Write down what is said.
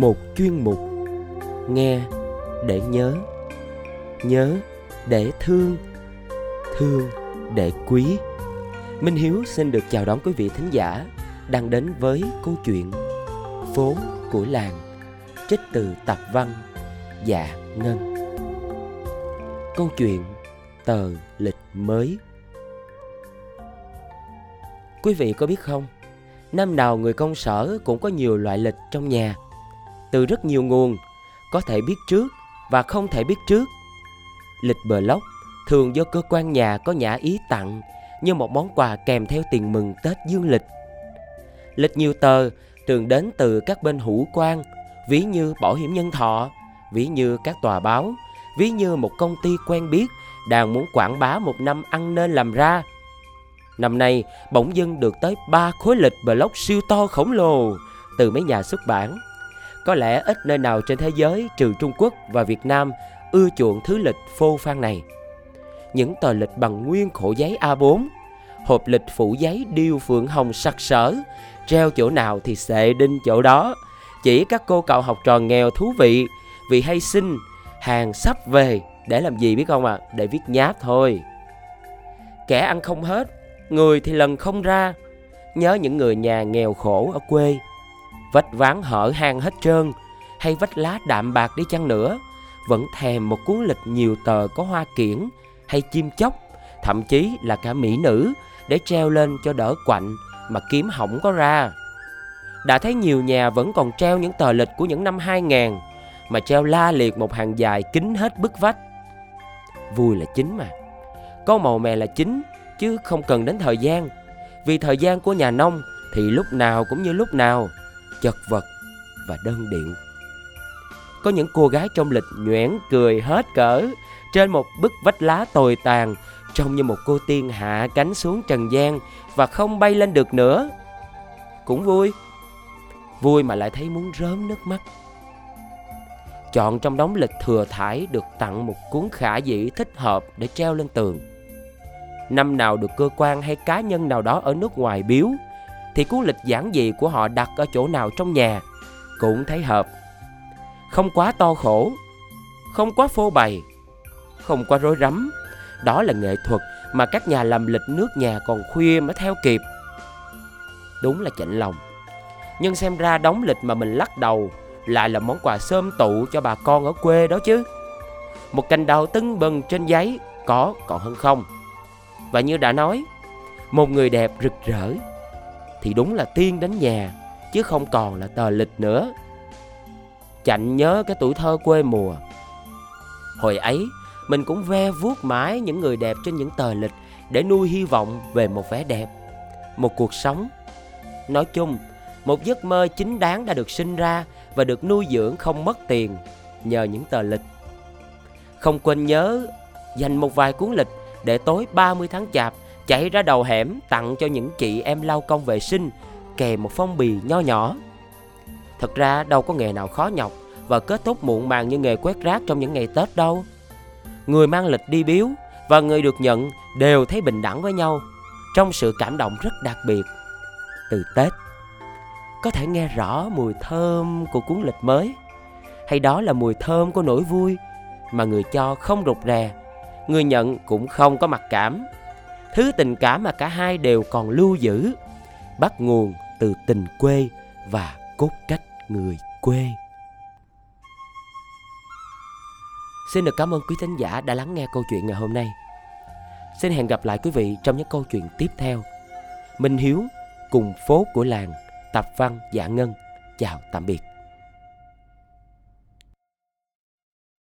một chuyên mục. Nghe để nhớ. Nhớ để thương. Thương để quý. Minh hiếu xin được chào đón quý vị thính giả đang đến với câu chuyện phố của làng, trích từ tập văn dạ ngân. Câu chuyện tờ lịch mới. Quý vị có biết không? Năm nào người công sở cũng có nhiều loại lịch trong nhà từ rất nhiều nguồn có thể biết trước và không thể biết trước. Lịch blog thường do cơ quan nhà có nhã ý tặng như một món quà kèm theo tiền mừng tết dương lịch. Lịch nhiều tờ thường đến từ các bên hữu quan ví như bảo hiểm nhân thọ ví như các tòa báo ví như một công ty quen biết đang muốn quảng bá một năm ăn nên làm ra. Năm nay, bỗng dưng được tới 3 khối lịch blog siêu to khổng lồ từ mấy nhà xuất bản. Có lẽ ít nơi nào trên thế giới trừ Trung Quốc và Việt Nam ưa chuộng thứ lịch phô phan này. Những tờ lịch bằng nguyên khổ giấy A4, hộp lịch phủ giấy điêu phượng hồng sặc sỡ, treo chỗ nào thì xệ đinh chỗ đó. Chỉ các cô cậu học trò nghèo thú vị vì hay xin hàng sắp về để làm gì biết không ạ? À? Để viết nháp thôi. Kẻ ăn không hết người thì lần không ra nhớ những người nhà nghèo khổ ở quê vách ván hở hang hết trơn hay vách lá đạm bạc đi chăng nữa vẫn thèm một cuốn lịch nhiều tờ có hoa kiển hay chim chóc thậm chí là cả mỹ nữ để treo lên cho đỡ quạnh mà kiếm hỏng có ra. Đã thấy nhiều nhà vẫn còn treo những tờ lịch của những năm 2000 mà treo la liệt một hàng dài kín hết bức vách. Vui là chính mà. Có màu mè là chính chứ không cần đến thời gian. Vì thời gian của nhà nông thì lúc nào cũng như lúc nào, chật vật và đơn điệu. Có những cô gái trong lịch nhoẻn cười hết cỡ, trên một bức vách lá tồi tàn, trông như một cô tiên hạ cánh xuống trần gian và không bay lên được nữa. Cũng vui. Vui mà lại thấy muốn rớm nước mắt. Chọn trong đống lịch thừa thải được tặng một cuốn khả dĩ thích hợp để treo lên tường năm nào được cơ quan hay cá nhân nào đó ở nước ngoài biếu thì cuốn lịch giản dị của họ đặt ở chỗ nào trong nhà? Cũng thấy hợp. Không quá to khổ không quá phô bày không quá rối rắm. Đó là nghệ thuật mà các nhà làm lịch nước nhà còn khuya mới theo kịp. Đúng là chạnh lòng. Nhưng xem ra đóng lịch mà mình lắc đầu lại là món quà sơm tụ cho bà con ở quê đó chứ. Một cành đào tưng bừng trên giấy có còn hơn không? Và như đã nói, một người đẹp rực rỡ thì đúng là tiên đến nhà chứ không còn là tờ lịch nữa. Chạnh nhớ cái tuổi thơ quê mùa. Hồi ấy, mình cũng ve vuốt mãi những người đẹp trên những tờ lịch để nuôi hy vọng về một vẻ đẹp, một cuộc sống. Nói chung, một giấc mơ chính đáng đã được sinh ra và được nuôi dưỡng không mất tiền nhờ những tờ lịch. Không quên nhớ dành một vài cuốn lịch để tối 30 tháng chạp chạy ra đầu hẻm tặng cho những chị em lau công vệ sinh kèm một phong bì nho nhỏ. Thật ra đâu có nghề nào khó nhọc và kết thúc muộn màng như nghề quét rác trong những ngày Tết đâu. Người mang lịch đi biếu và người được nhận đều thấy bình đẳng với nhau trong sự cảm động rất đặc biệt từ Tết. Có thể nghe rõ mùi thơm của cuốn lịch mới, hay đó là mùi thơm của nỗi vui mà người cho không rụt rè, người nhận cũng không có mặc cảm. Thứ tình cảm mà cả hai đều còn lưu giữ, bắt nguồn từ tình quê và cốt cách người quê. Xin được cảm ơn quý thính giả đã lắng nghe câu chuyện ngày hôm nay. Xin hẹn gặp lại quý vị trong những câu chuyện tiếp theo. Minh Hiếu cùng phố của làng, tập văn dạ ngân. Chào tạm biệt.